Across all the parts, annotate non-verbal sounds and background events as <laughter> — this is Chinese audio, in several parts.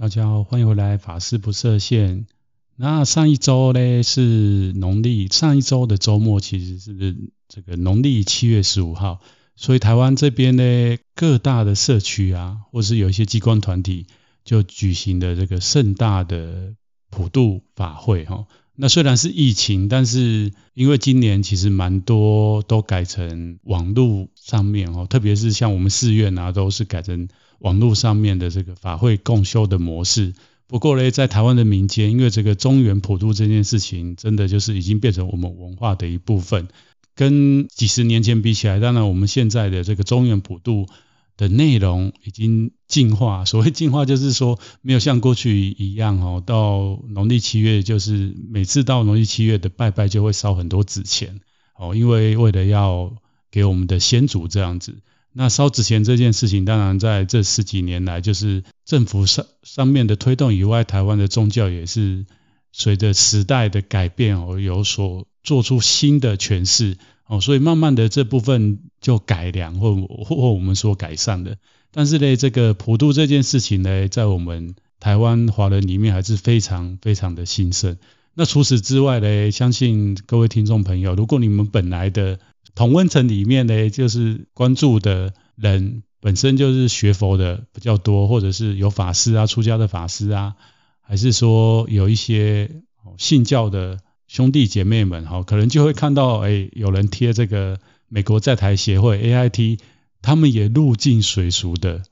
大家好，欢迎回来，法师不设限。那上一周呢是农历上一周的周末，其实是这个农历七月十五号，所以台湾这边呢各大的社区啊，或是有一些机关团体就举行了这个盛大的普渡法会哈。那虽然是疫情，但是因为今年其实蛮多都改成网络上面哦，特别是像我们寺院啊，都是改成网络上面的这个法会共修的模式。不过呢，在台湾的民间，因为这个中原普渡这件事情，真的就是已经变成我们文化的一部分，跟几十年前比起来，当然我们现在的这个中原普渡。的内容已经进化，所谓进化就是说没有像过去一样哦，到农历七月就是每次到农历七月的拜拜就会烧很多纸钱哦，因为为了要给我们的先祖这样子。那烧纸钱这件事情，当然在这十几年来，就是政府上上面的推动以外，台湾的宗教也是随着时代的改变而有所做出新的诠释。哦，所以慢慢的这部分就改良或或我们说改善的，但是呢，这个普渡这件事情呢，在我们台湾华人里面还是非常非常的兴盛。那除此之外呢，相信各位听众朋友，如果你们本来的同温层里面呢，就是关注的人本身就是学佛的比较多，或者是有法师啊、出家的法师啊，还是说有一些信教的。兄弟姐妹们，哈，可能就会看到，哎，有人贴这个美国在台协会 AIT，他们也入境随俗的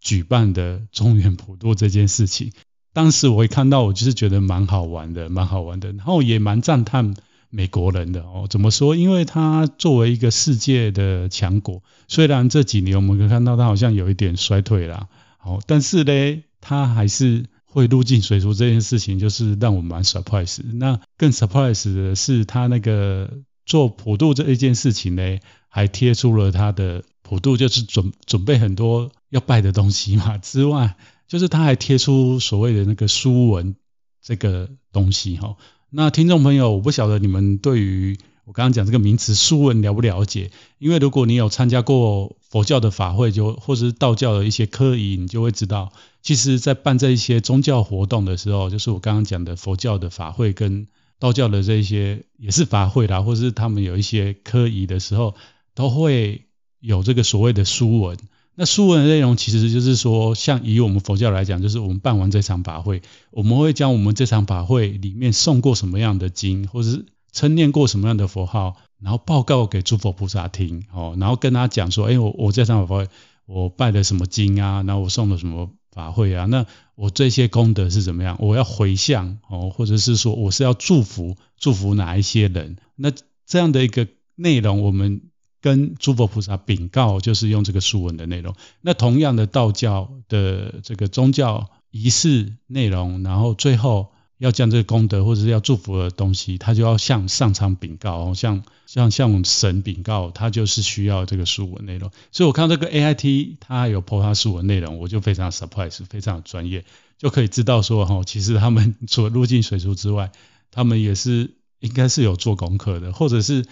举办的中原普渡这件事情。当时我一看到，我就是觉得蛮好玩的，蛮好玩的，然后也蛮赞叹美国人的哦。怎么说？因为他作为一个世界的强国，虽然这几年我们可以看到他好像有一点衰退啦，好，但是呢，他还是。会入境随俗这件事情，就是让我蛮 surprise。那更 surprise 的是，他那个做普渡这一件事情呢，还贴出了他的普渡，就是准准备很多要拜的东西嘛。<laughs> 之外，就是他还贴出所谓的那个书文这个东西哈。那听众朋友，我不晓得你们对于我刚刚讲这个名词书文了不了解？因为如果你有参加过佛教的法会，就或是道教的一些科仪，你就会知道，其实，在办这一些宗教活动的时候，就是我刚刚讲的佛教的法会跟道教的这一些也是法会啦，或是他们有一些科仪的时候，都会有这个所谓的书文。那书文的内容其实就是说，像以我们佛教来讲，就是我们办完这场法会，我们会将我们这场法会里面诵过什么样的经，或者是称念过什么样的佛号，然后报告给诸佛菩萨听，哦，然后跟他讲说，哎，我我这场法会我拜了什么经啊，然后我诵了什么法会啊，那我这些功德是怎么样？我要回向哦，或者是说我是要祝福祝福哪一些人？那这样的一个内容，我们跟诸佛菩萨禀告，就是用这个书文的内容。那同样的道教的这个宗教仪式内容，然后最后。要将这个功德或者是要祝福的东西，他就要向上苍禀告，像像向神禀告，他就是需要这个书文内容。所以我看到这个 AIT 他有 po 他书文内容，我就非常 surprise，非常专业，就可以知道说哈，其实他们除了入境随俗之外，他们也是应该是有做功课的，或者是。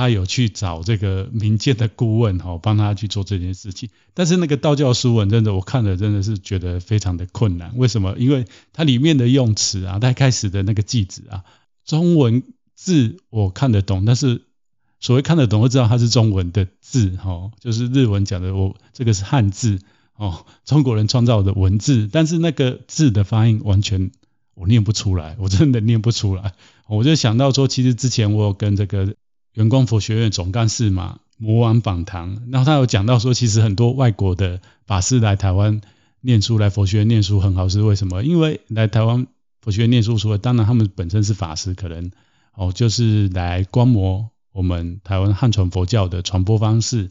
他有去找这个民间的顾问哈，帮他去做这件事情。但是那个道教书文真的，我看了真的是觉得非常的困难。为什么？因为它里面的用词啊，它开始的那个句子啊，中文字我看得懂，但是所谓看得懂，我知道它是中文的字哈，就是日文讲的我这个是汉字哦，中国人创造的文字，但是那个字的发音完全我念不出来，我真的念不出来。我就想到说，其实之前我有跟这个。圆光佛学院总干事嘛，魔王访谈，然后他有讲到说，其实很多外国的法师来台湾念书，来佛学院念书很好，是为什么？因为来台湾佛学院念书，除了当然他们本身是法师，可能哦就是来观摩我们台湾汉传佛教的传播方式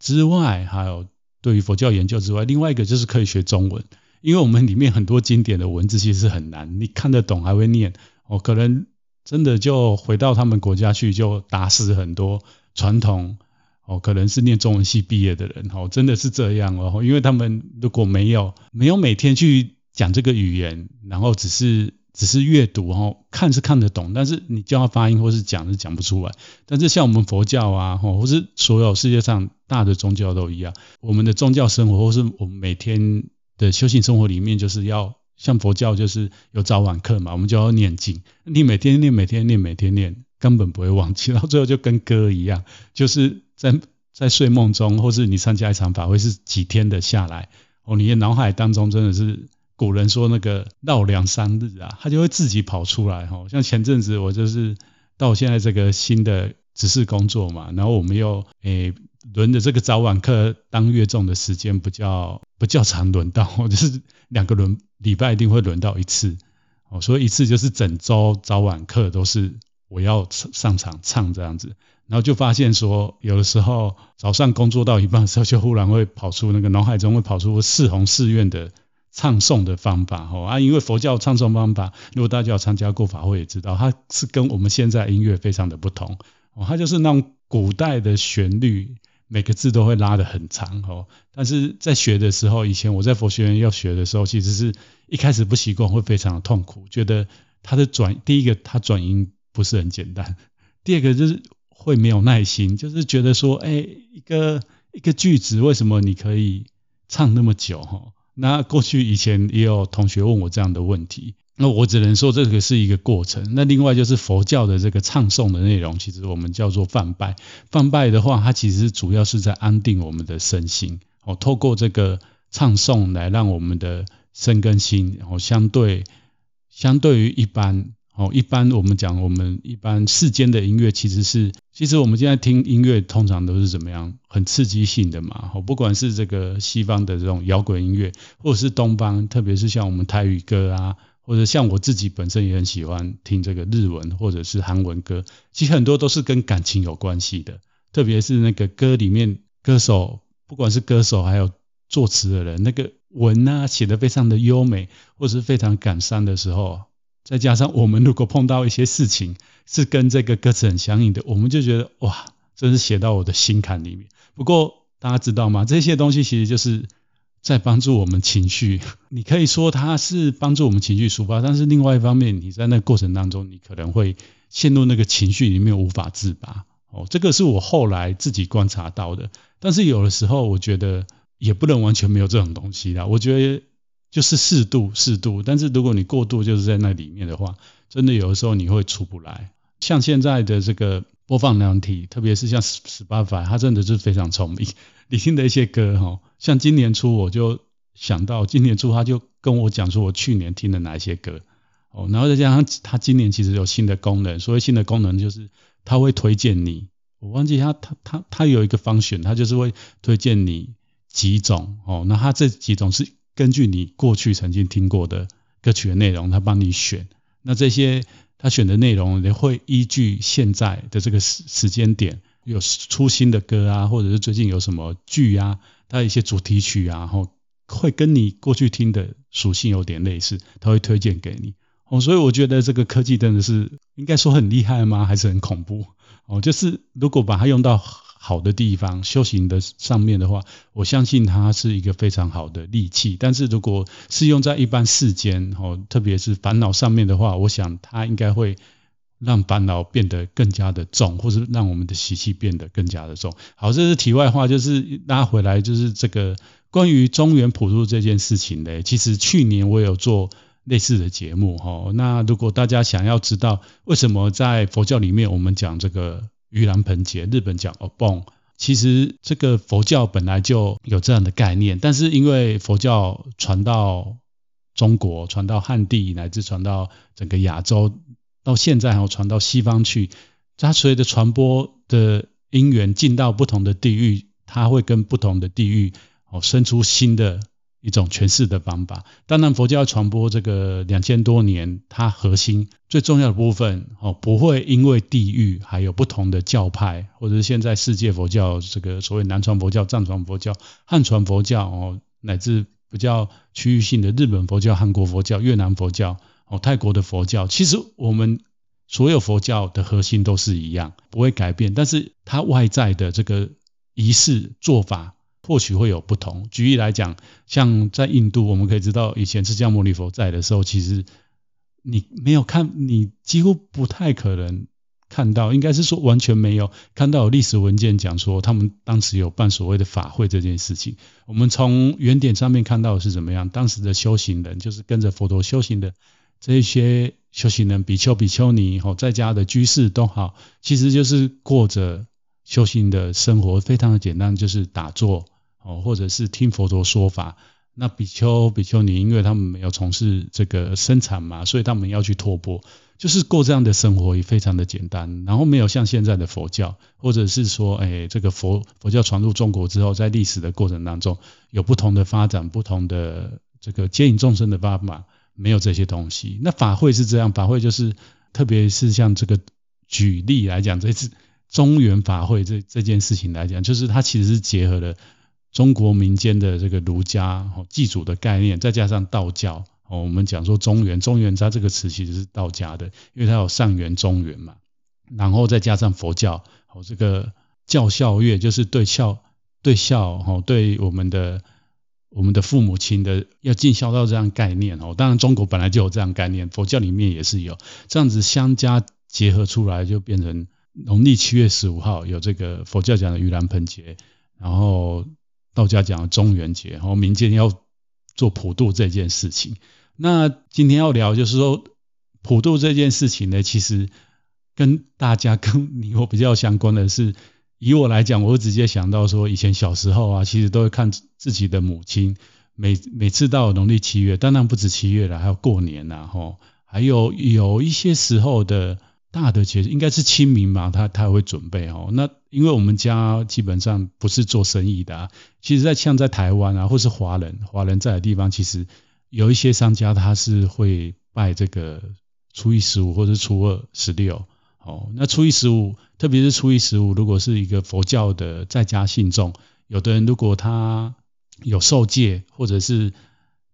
之外，还有对于佛教研究之外，另外一个就是可以学中文，因为我们里面很多经典的文字其实是很难，你看得懂还会念哦，可能。真的就回到他们国家去，就打死很多传统哦，可能是念中文系毕业的人哦，真的是这样哦，因为他们如果没有没有每天去讲这个语言，然后只是只是阅读哦，看是看得懂，但是你叫他发音或是讲是讲不出来。但是像我们佛教啊，或是所有世界上大的宗教都一样，我们的宗教生活或是我们每天的修行生活里面，就是要像佛教就是有早晚课嘛，我们就要念经，你每天念，每天念，每天念，根本不会忘记，到最后就跟歌一样，就是在在睡梦中，或是你参加一场法会是几天的下来，哦，你的脑海当中真的是古人说那个绕梁三日啊，他就会自己跑出来哈。像前阵子我就是到现在这个新的指示工作嘛，然后我们又诶。轮的这个早晚课当月众的时间不叫不叫常轮到，<laughs> 就是两个轮礼拜一定会轮到一次，哦，所以一次就是整周早晚课都是我要上场唱这样子，然后就发现说，有的时候早上工作到一半的时候，就忽然会跑出那个脑海中会跑出四弘四愿的唱诵的方法，哦啊，因为佛教唱诵方法，如果大家有参加过法会也知道，它是跟我们现在音乐非常的不同，哦，它就是那种古代的旋律。每个字都会拉得很长哦，但是在学的时候，以前我在佛学院要学的时候，其实是一开始不习惯，会非常的痛苦，觉得它的转，第一个它转音不是很简单，<laughs> 第二个就是会没有耐心，就是觉得说，哎，一个一个句子为什么你可以唱那么久哈？那过去以前也有同学问我这样的问题。那我只能说这个是一个过程。那另外就是佛教的这个唱诵的内容，其实我们叫做梵拜。梵拜的话，它其实主要是在安定我们的身心。哦，透过这个唱诵来让我们的身跟心，然后相对相对于一般哦，一般我们讲我们一般世间的音乐，其实是其实我们现在听音乐通常都是怎么样，很刺激性的嘛。哦，不管是这个西方的这种摇滚音乐，或者是东方，特别是像我们台语歌啊。或者像我自己本身也很喜欢听这个日文或者是韩文歌，其实很多都是跟感情有关系的，特别是那个歌里面歌手，不管是歌手还有作词的人，那个文啊写得非常的优美，或者是非常感伤的时候，再加上我们如果碰到一些事情是跟这个歌词很相应的，我们就觉得哇，真是写到我的心坎里面。不过大家知道吗？这些东西其实就是。在帮助我们情绪，你可以说它是帮助我们情绪抒发，但是另外一方面，你在那个过程当中，你可能会陷入那个情绪里面无法自拔。哦，这个是我后来自己观察到的。但是有的时候，我觉得也不能完全没有这种东西啦。我觉得就是适度，适度。但是如果你过度就是在那里面的话，真的有的时候你会出不来。像现在的这个播放量体，特别是像 Spotify，它真的是非常聪明。你听的一些歌哈，像今年初我就想到，今年初他就跟我讲说，我去年听的哪一些歌，哦，然后再加上他今年其实有新的功能，所谓新的功能就是他会推荐你，我忘记他他他他有一个方选，他就是会推荐你几种哦，那他这几种是根据你过去曾经听过的歌曲的内容，他帮你选，那这些他选的内容也会依据现在的这个时时间点。有出新的歌啊，或者是最近有什么剧啊，它一些主题曲啊，然后会跟你过去听的属性有点类似，它会推荐给你。哦，所以我觉得这个科技真的是应该说很厉害吗？还是很恐怖？哦，就是如果把它用到好的地方，修行的上面的话，我相信它是一个非常好的利器。但是如果是用在一般世间，哦，特别是烦恼上面的话，我想它应该会。让烦恼变得更加的重，或是让我们的习气变得更加的重。好，这是题外话，就是拉回来，就是这个关于中原普渡这件事情呢，其实去年我有做类似的节目哈。那如果大家想要知道为什么在佛教里面我们讲这个盂兰盆节，日本讲お盆，其实这个佛教本来就有这样的概念，但是因为佛教传到中国，传到汉地，乃至传到整个亚洲。到现在还有传到西方去，它随着传播的因缘进到不同的地域，它会跟不同的地域哦生出新的一种诠释的方法。当然，佛教传播这个两千多年，它核心最重要的部分哦不会因为地域还有不同的教派，或者是现在世界佛教这个所谓南传佛教、藏传佛教、汉传佛教哦，乃至比较区域性的日本佛教、韩国佛教、越南佛教。哦，泰国的佛教其实我们所有佛教的核心都是一样，不会改变，但是它外在的这个仪式做法或许会有不同。举例来讲，像在印度，我们可以知道以前释迦牟尼佛在的时候，其实你没有看，你几乎不太可能看到，应该是说完全没有看到有历史文件讲说他们当时有办所谓的法会这件事情。我们从原点上面看到的是怎么样？当时的修行人就是跟着佛陀修行的这些修行人，比丘、比丘尼，吼，在家的居士都好，其实就是过着修行的生活，非常的简单，就是打坐，哦，或者是听佛陀说法。那比丘、比丘尼，因为他们没有从事这个生产嘛，所以他们要去托钵，就是过这样的生活也非常的简单。然后没有像现在的佛教，或者是说，哎，这个佛佛教传入中国之后，在历史的过程当中有不同的发展，不同的这个接引众生的方法，没有这些东西。那法会是这样，法会就是，特别是像这个举例来讲，这次中原法会这这件事情来讲，就是它其实是结合了。中国民间的这个儒家哦祭祖的概念，再加上道教哦，我们讲说中原，中原它这个词其实是道家的，因为它有上元、中元嘛。然后再加上佛教哦，这个教孝乐就是对孝对孝哦，对我们的我们的父母亲的要尽孝道这样概念哦。当然中国本来就有这样概念，佛教里面也是有这样子相加结合出来，就变成农历七月十五号有这个佛教讲的盂兰盆节，然后。道家讲的中元节，然后民间要做普渡这件事情。那今天要聊就是说普渡这件事情呢，其实跟大家跟你我比较相关的是，以我来讲，我会直接想到说，以前小时候啊，其实都会看自己的母亲，每每次到农历七月，当然不止七月了，还有过年呐，吼，还有有一些时候的。大的节日应该是清明嘛，他他会准备哦。那因为我们家基本上不是做生意的啊，其实，在像在台湾啊，或是华人华人在的地方，其实有一些商家他是会拜这个初一十五或者初二十六哦。那初一十五，特别是初一十五，如果是一个佛教的在家信众，有的人如果他有受戒，或者是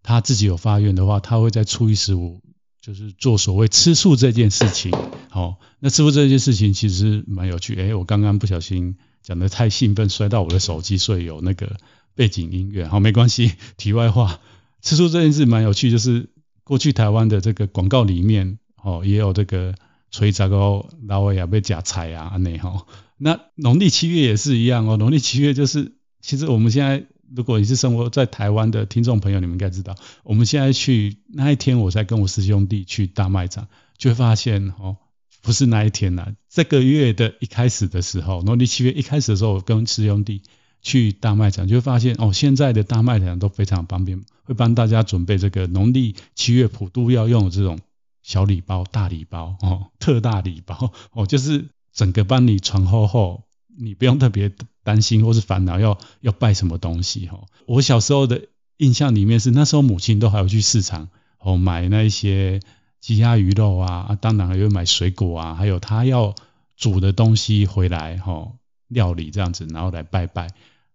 他自己有发愿的话，他会在初一十五。就是做所谓吃素这件事情，好，那吃素这件事情其实蛮有趣。诶，我刚刚不小心讲的太兴奋，摔到我的手机，所以有那个背景音乐。好，没关系。<laughs> 题外话，吃素这件事蛮有趣，就是过去台湾的这个广告里面，哦，也有这个吹杂糕、老外也被夹菜啊，那哈。那农历七月也是一样哦，农历七月就是，其实我们现在。如果你是生活在台湾的听众朋友，你们应该知道，我们现在去那一天，我在跟我师兄弟去大卖场，就会发现哦，不是那一天呐，这个月的一开始的时候，农历七月一开始的时候，我跟师兄弟去大卖场，就会发现哦，现在的大卖场都非常方便，会帮大家准备这个农历七月普渡要用的这种小礼包、大礼包哦，特大礼包哦，就是整个帮你传厚厚，你不用特别。担心或是烦恼要要拜什么东西哈？我小时候的印象里面是那时候母亲都还要去市场哦买那些鸡鸭鱼肉啊，当然还有买水果啊，还有她要煮的东西回来哈料理这样子，然后来拜拜。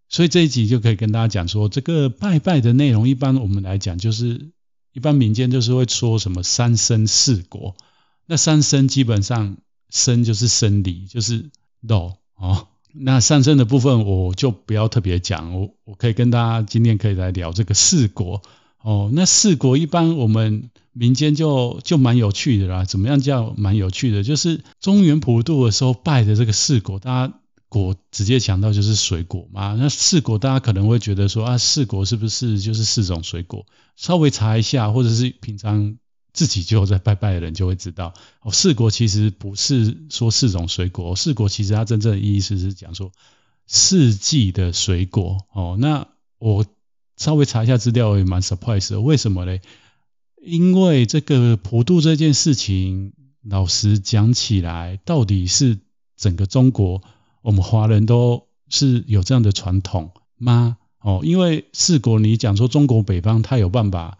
所以这一集就可以跟大家讲说，这个拜拜的内容，一般我们来讲就是一般民间就是会说什么三生四国。那三生基本上生就是生理，就是肉哦。那上升的部分我就不要特别讲，我我可以跟大家今天可以来聊这个四国哦。那四国一般我们民间就就蛮有趣的啦。怎么样叫蛮有趣的？就是中原普渡的时候拜的这个四国，大家果直接讲到就是水果嘛。那四果大家可能会觉得说啊，四果是不是就是四种水果？稍微查一下，或者是平常。自己就在拜拜的人就会知道，哦，四果其实不是说四种水果，四果其实它真正的意思是讲说四季的水果。哦，那我稍微查一下资料，也蛮 surprise 的，为什么呢？因为这个普渡这件事情，老实讲起来，到底是整个中国我们华人都是有这样的传统吗？哦，因为四果你讲说中国北方它有办法。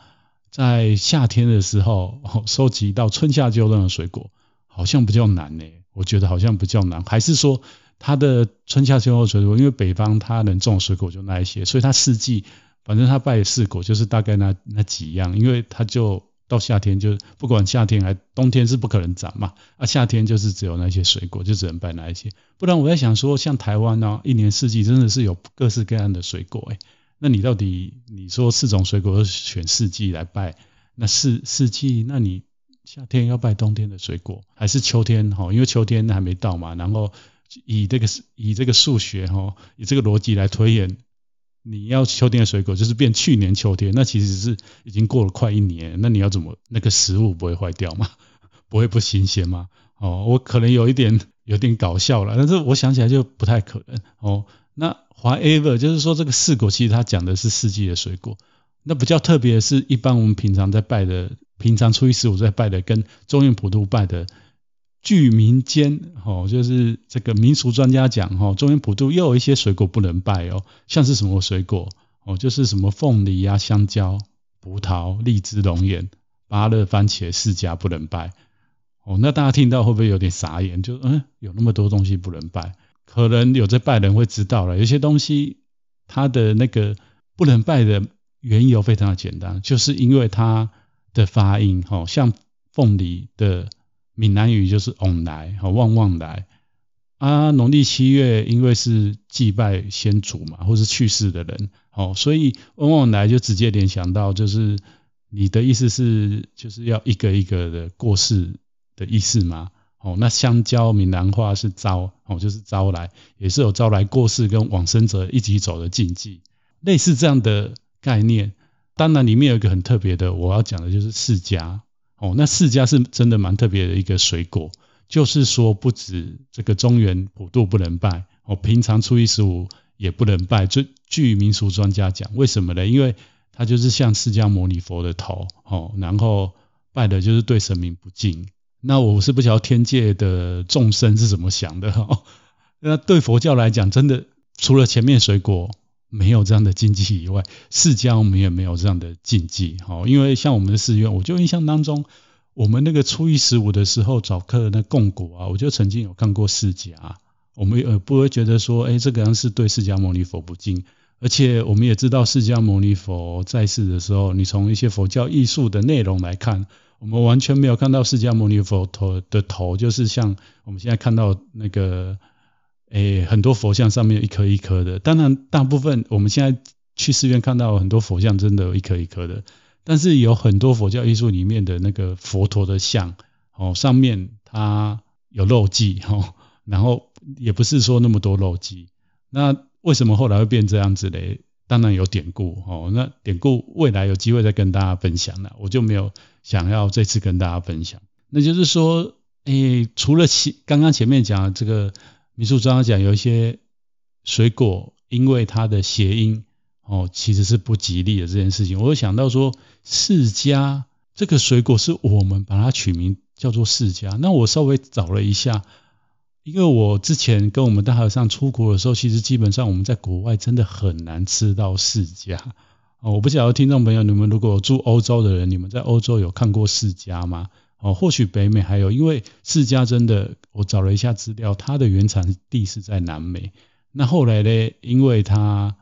在夏天的时候，收集到春夏秋冬的水果，好像比较难呢。我觉得好像比较难，还是说它的春夏秋冬水果，因为北方它能种水果就那一些，所以它四季，反正它拜四果就是大概那那几样，因为它就到夏天就不管夏天还冬天是不可能长嘛，啊夏天就是只有那些水果，就只能拜那一些。不然我在想说，像台湾呢，一年四季真的是有各式各样的水果诶。那你到底你说四种水果选四季来拜，那四四季，那你夏天要拜冬天的水果，还是秋天哈？因为秋天还没到嘛。然后以这个以这个数学哈，以这个逻辑来推演，你要秋天的水果就是变去年秋天，那其实是已经过了快一年。那你要怎么那个食物不会坏掉吗？<laughs> 不会不新鲜吗？哦，我可能有一点有点搞笑了，但是我想起来就不太可能哦。那华 ever 就是说这个四果其实它讲的是四季的水果。那比较特别是，一般我们平常在拜的，平常初一十五在拜的，跟中元普渡拜的，据民间哦，就是这个民俗专家讲哈，中元普渡又有一些水果不能拜哦，像是什么水果哦，就是什么凤梨呀、香蕉、葡萄、荔枝、龙眼、芭乐、番茄、释迦不能拜哦。那大家听到会不会有点傻眼？就嗯，有那么多东西不能拜？可能有在拜的人会知道了，有些东西它的那个不能拜的。缘由非常的简单，就是因为它的发音，哈，像凤梨的闽南语就是“旺来”和“旺旺来”。啊，农历七月因为是祭拜先祖嘛，或是去世的人，哦，所以“旺旺来”就直接联想到就是你的意思是就是要一个一个的过世的意思吗？哦，那香蕉闽南话是招，哦，就是招来，也是有招来过世跟往生者一起走的禁忌，类似这样的。概念，当然里面有一个很特别的，我要讲的就是释迦哦。那释迦是真的蛮特别的一个水果，就是说不止这个中原普渡不能拜哦，平常初一十五也不能拜。就据民俗专家讲，为什么呢？因为它就是像释迦牟尼佛的头哦，然后拜的就是对神明不敬。那我是不晓得天界的众生是怎么想的哦。<laughs> 那对佛教来讲，真的除了前面水果。没有这样的禁忌以外，释迦我们也没有这样的禁忌。好，因为像我们的寺院，我就印象当中，我们那个初一十五的时候早课那供果啊，我就曾经有看过释迦。我们呃不会觉得说，哎，这个人是对释迦牟尼佛不敬。而且我们也知道，释迦牟尼佛在世的时候，你从一些佛教艺术的内容来看，我们完全没有看到释迦牟尼佛头的头，就是像我们现在看到那个。诶，很多佛像上面一颗一颗的，当然大部分我们现在去寺院看到很多佛像真的有一颗一颗的，但是有很多佛教艺术里面的那个佛陀的像，哦，上面它有肉髻，哦，然后也不是说那么多肉髻，那为什么后来会变这样子嘞？当然有典故，哦，那典故未来有机会再跟大家分享了，我就没有想要这次跟大家分享。那就是说，诶，除了前刚刚前面讲的这个。民俗专家讲，有一些水果因为它的谐音哦，其实是不吉利的这件事情。我会想到说，释迦这个水果是我们把它取名叫做释迦。那我稍微找了一下，因为我之前跟我们大和尚出国的时候，其实基本上我们在国外真的很难吃到释迦哦。我不晓得听众朋友，你们如果住欧洲的人，你们在欧洲有看过释迦吗？哦，或许北美还有，因为释迦真的，我找了一下资料，它的原产地是在南美。那后来呢，因为它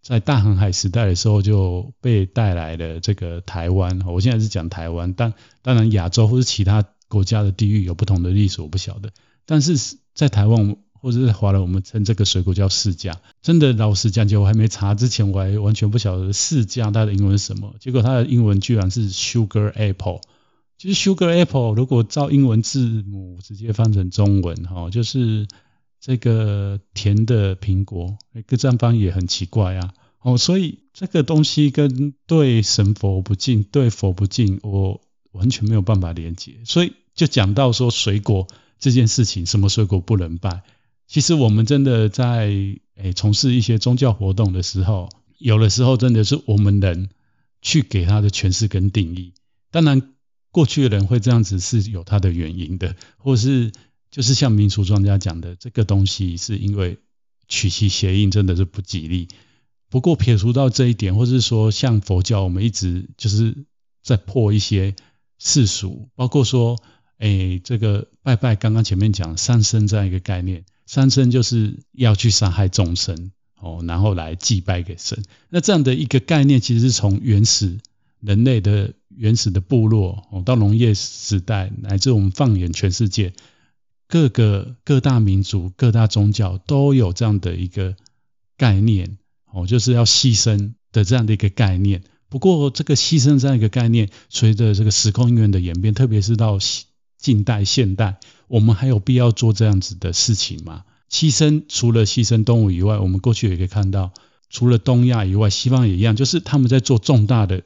在大航海时代的时候就被带来了这个台湾。我现在是讲台湾，但当然亚洲或是其他国家的地域有不同的历史，我不晓得。但是在台湾或者是华人，我们称这个水果叫释迦。真的老实讲，就我还没查之前，我还完全不晓得释迦它的英文是什么。结果它的英文居然是 Sugar Apple。其实 Sugar Apple 如果照英文字母直接翻成中文，哈，就是这个甜的苹果，这样翻也很奇怪啊。哦，所以这个东西跟对神佛不敬、对佛不敬，我完全没有办法连接。所以就讲到说水果这件事情，什么水果不能拜？其实我们真的在诶从事一些宗教活动的时候，有的时候真的是我们人去给它的诠释跟定义。当然。过去的人会这样子是有他的原因的，或是就是像民俗专家讲的，这个东西是因为取其谐音真的是不吉利。不过撇除到这一点，或是说像佛教，我们一直就是在破一些世俗，包括说，哎，这个拜拜，刚刚前面讲三生这样一个概念，三生就是要去伤害众生哦，然后来祭拜给神。那这样的一个概念，其实是从原始人类的。原始的部落哦，到农业时代，乃至我们放眼全世界，各个各大民族、各大宗教都有这样的一个概念哦，就是要牺牲的这样的一个概念。不过这个牺牲这样一个概念，随着这个时空因缘的演变，特别是到近代现代，我们还有必要做这样子的事情吗？牺牲除了牺牲动物以外，我们过去也可以看到，除了东亚以外，西方也一样，就是他们在做重大的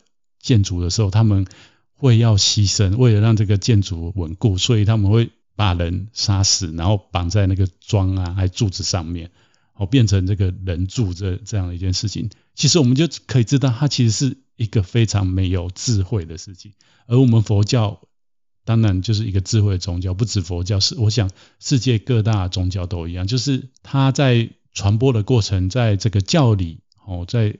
建筑的时候，他们会要牺牲，为了让这个建筑稳固，所以他们会把人杀死，然后绑在那个桩啊，还柱子上面，哦，变成这个人柱这这样的一件事情。其实我们就可以知道，它其实是一个非常没有智慧的事情。而我们佛教。当然，就是一个智慧宗教，不止佛教，是我想世界各大宗教都一样，就是它在传播的过程，在这个教理哦，在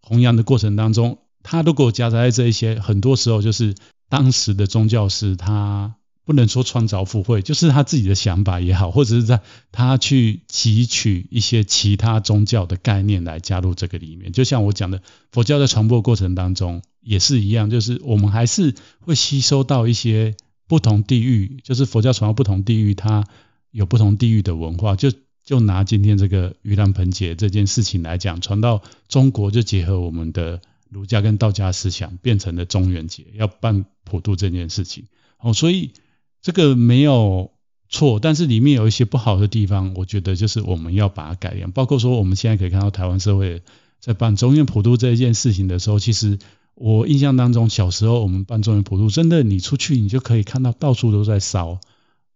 弘扬的过程当中，它如果夹杂在这一些，很多时候就是当时的宗教师他。不能说创造附会，就是他自己的想法也好，或者是在他去汲取一些其他宗教的概念来加入这个里面。就像我讲的，佛教在传播过程当中也是一样，就是我们还是会吸收到一些不同地域，就是佛教传到不同地域，它有不同地域的文化。就就拿今天这个盂兰盆节这件事情来讲，传到中国就结合我们的儒家跟道家思想，变成了中元节，要办普渡这件事情。哦，所以。这个没有错，但是里面有一些不好的地方，我觉得就是我们要把它改良。包括说，我们现在可以看到台湾社会在办中元普渡这一件事情的时候，其实我印象当中，小时候我们办中元普渡，真的你出去你就可以看到到处都在烧，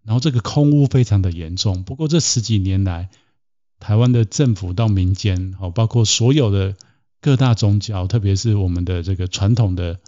然后这个空污非常的严重。不过这十几年来，台湾的政府到民间，哦，包括所有的各大宗教，特别是我们的这个传统的。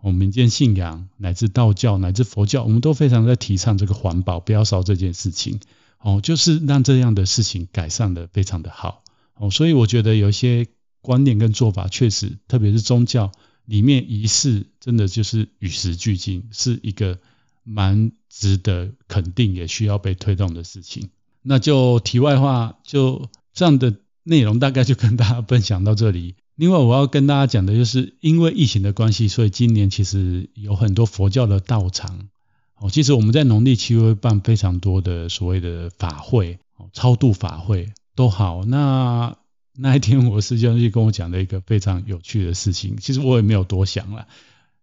我们民间信仰乃至道教乃至佛教，我们都非常在提倡这个环保，不要烧这件事情。哦，就是让这样的事情改善的非常的好。哦，所以我觉得有一些观念跟做法，确实，特别是宗教里面仪式，真的就是与时俱进，是一个蛮值得肯定也需要被推动的事情。那就题外话，就这样的内容大概就跟大家分享到这里。另外，我要跟大家讲的就是，因为疫情的关系，所以今年其实有很多佛教的道场。哦，其实我们在农历七月会办非常多的所谓的法会，超度法会都好。那那一天，我师兄就跟我讲了一个非常有趣的事情。其实我也没有多想了。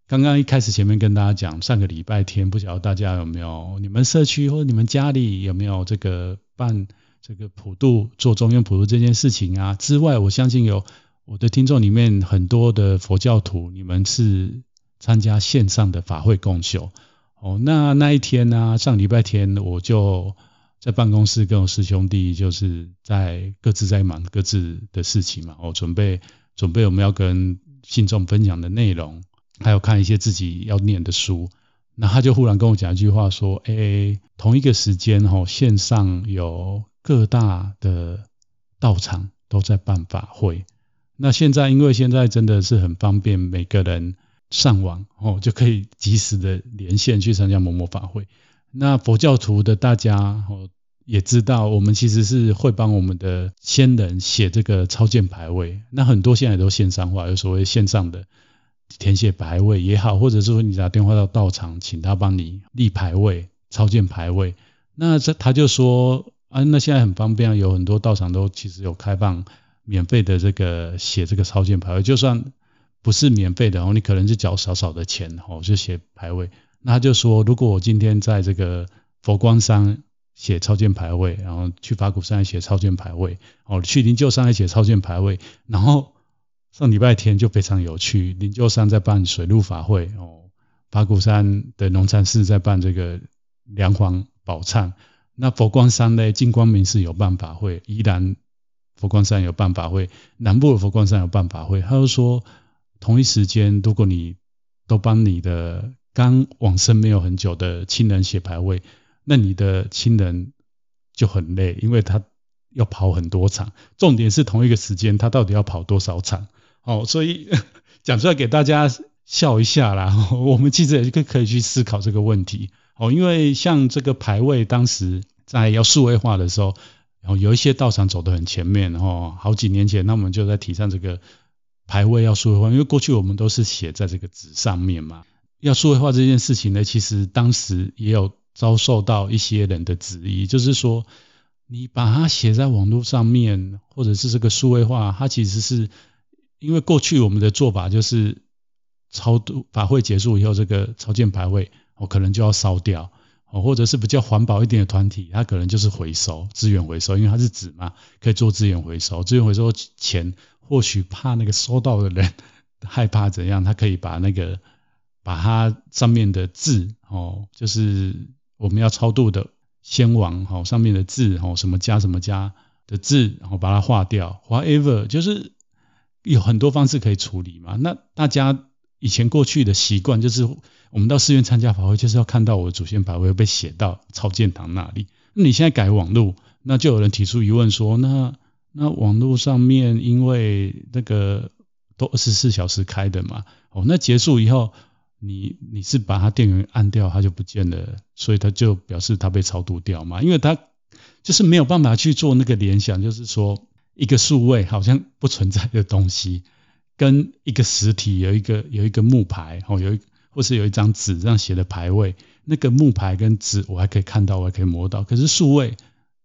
刚刚一开始前面跟大家讲，上个礼拜天，不晓得大家有没有，你们社区或者你们家里有没有这个办这个普渡、做中元普渡这件事情啊？之外，我相信有。我的听众里面很多的佛教徒，你们是参加线上的法会共修哦。那那一天呢，上礼拜天我就在办公室跟我师兄弟，就是在各自在忙各自的事情嘛。我准备准备我们要跟信众分享的内容，还有看一些自己要念的书。那他就忽然跟我讲一句话说：“诶，同一个时间哦，线上有各大的道场都在办法会。”那现在，因为现在真的是很方便，每个人上网哦就可以及时的连线去参加某某法会。那佛教徒的大家哦也知道，我们其实是会帮我们的先人写这个超荐牌位。那很多现在都线上化，有所谓线上的填写牌位也好，或者是说你打电话到道场，请他帮你立牌位、超荐牌位。那这他就说啊，那现在很方便啊，有很多道场都其实有开放。免费的这个写这个超荐牌位，就算不是免费的哦，你可能是缴少少的钱哦，就写牌位。那他就说，如果我今天在这个佛光山写超荐牌位，然后去法鼓山写超荐牌位，哦，去灵鹫山也写超荐牌位，然后上礼拜天就非常有趣，灵鹫山在办水陆法会哦，法鼓山的龙禅寺在办这个梁皇宝忏，那佛光山呢，净光明寺有办法会，依然。佛光山有办法会，南部的佛光山有办法会。他就说，同一时间，如果你都帮你的刚往生没有很久的亲人写牌位，那你的亲人就很累，因为他要跑很多场。重点是同一个时间，他到底要跑多少场？哦，所以 <laughs> 讲出来给大家笑一下啦。<laughs> 我们其实也可以去思考这个问题。哦，因为像这个牌位，当时在要数位化的时候。然后有一些道场走得很前面，哦好几年前，那我们就在提倡这个牌位要数位化，因为过去我们都是写在这个纸上面嘛。要数位化这件事情呢，其实当时也有遭受到一些人的质疑，就是说你把它写在网络上面，或者是这个数位化，它其实是因为过去我们的做法就是超度法会结束以后，这个超荐牌位哦可能就要烧掉哦，或者是比较环保一点的团体，它可能就是回收资源回收，因为它是纸嘛，可以做资源回收。资源回收钱或许怕那个收到的人害怕怎样，他可以把那个把它上面的字哦，就是我们要超度的先王哦上面的字哦什么家什么家的字，然后把它划掉，whatever 就是。有很多方式可以处理嘛。那大家以前过去的习惯就是，我们到寺院参加法会，就是要看到我的祖先牌位被写到超荐堂那里。那你现在改网络，那就有人提出疑问说，那那网络上面因为那个都二十四小时开的嘛，哦，那结束以后，你你是把它电源按掉，它就不见了，所以它就表示它被超度掉嘛？因为它就是没有办法去做那个联想，就是说。一个数位好像不存在的东西，跟一个实体有一个有一个木牌哦，有一或是有一张纸这样写的牌位，那个木牌跟纸我还可以看到，我还可以摸到，可是数位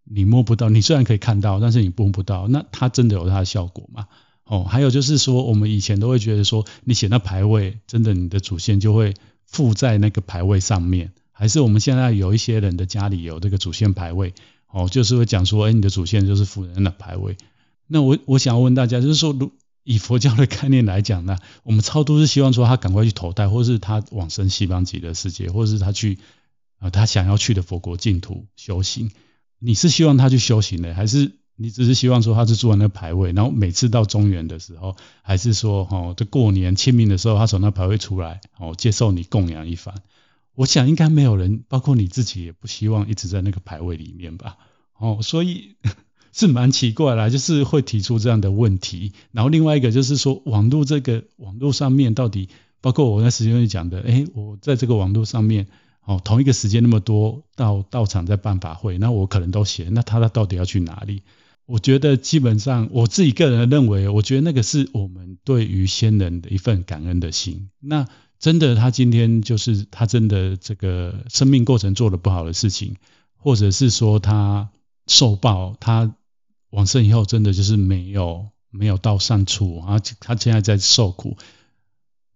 你摸不到，你虽然可以看到，但是你摸不到，那它真的有它的效果吗？哦，还有就是说，我们以前都会觉得说，你写那牌位，真的你的祖先就会附在那个牌位上面，还是我们现在有一些人的家里有这个祖先牌位，哦，就是会讲说，哎，你的祖先就是附人的牌位。那我我想要问大家，就是说，如以佛教的概念来讲呢，我们超度是希望说他赶快去投胎，或是他往生西方极乐世界，或是他去啊他想要去的佛国净土修行。你是希望他去修行的，还是你只是希望说他是住在那个牌位，然后每次到中原的时候，还是说哦，这过年清明的时候，他从那牌位出来哦，接受你供养一番？我想应该没有人，包括你自己，也不希望一直在那个牌位里面吧？哦，所以。是蛮奇怪啦，就是会提出这样的问题。然后另外一个就是说，网络这个网络上面到底，包括我在时间里讲的，诶，我在这个网络上面，哦，同一个时间那么多到道场在办法会，那我可能都写，那他他到底要去哪里？我觉得基本上我自己个人认为，我觉得那个是我们对于先人的一份感恩的心。那真的他今天就是他真的这个生命过程做了不好的事情，或者是说他受报他。往生以后，真的就是没有没有到善处啊！他现在在受苦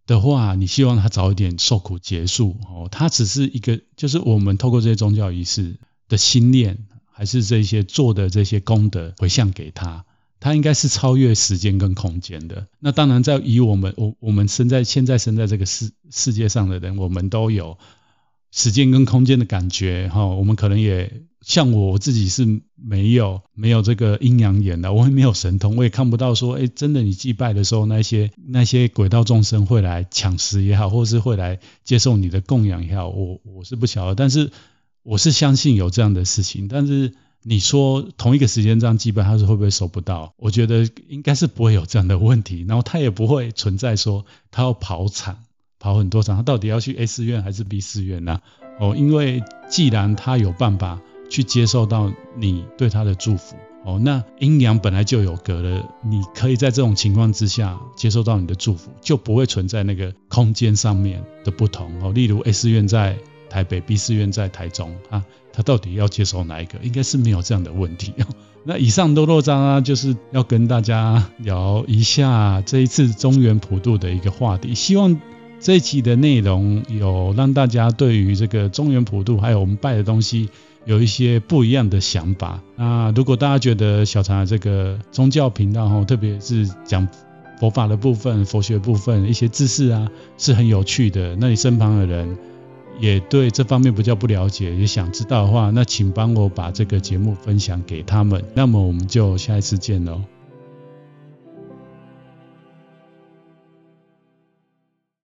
的话，你希望他早一点受苦结束哦。他只是一个，就是我们透过这些宗教仪式的心念，还是这些做的这些功德回向给他，他应该是超越时间跟空间的。那当然，在以我们我我们生在现在生在这个世世界上的人，我们都有时间跟空间的感觉哈。我们可能也。像我自己是没有没有这个阴阳眼的，我也没有神通，我也看不到说，哎，真的你祭拜的时候，那些那些鬼道众生会来抢食也好，或是会来接受你的供养也好，我我是不晓得，但是我是相信有这样的事情。但是你说同一个时间这样祭拜，他是会不会收不到？我觉得应该是不会有这样的问题，然后他也不会存在说他要跑场跑很多场，他到底要去 A 寺院还是 B 寺院呢？哦，因为既然他有办法。去接受到你对他的祝福哦，那阴阳本来就有隔了，你可以在这种情况之下接受到你的祝福，就不会存在那个空间上面的不同哦。例如 A 寺院在台北，B 寺院在台中啊，他到底要接受哪一个？应该是没有这样的问题。<laughs> 那以上多多章啊，就是要跟大家聊一下这一次中原普渡的一个话题，希望这一期的内容有让大家对于这个中原普渡还有我们拜的东西。有一些不一样的想法。那如果大家觉得小茶这个宗教频道哈，特别是讲佛法的部分、佛学部分一些知识啊，是很有趣的。那你身旁的人也对这方面比较不了解，也想知道的话，那请帮我把这个节目分享给他们。那么我们就下一次见喽。